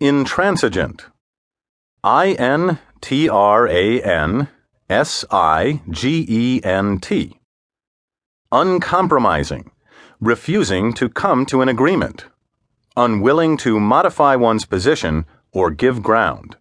Intransigent. I N T R A N S I G E N T. Uncompromising. Refusing to come to an agreement. Unwilling to modify one's position or give ground.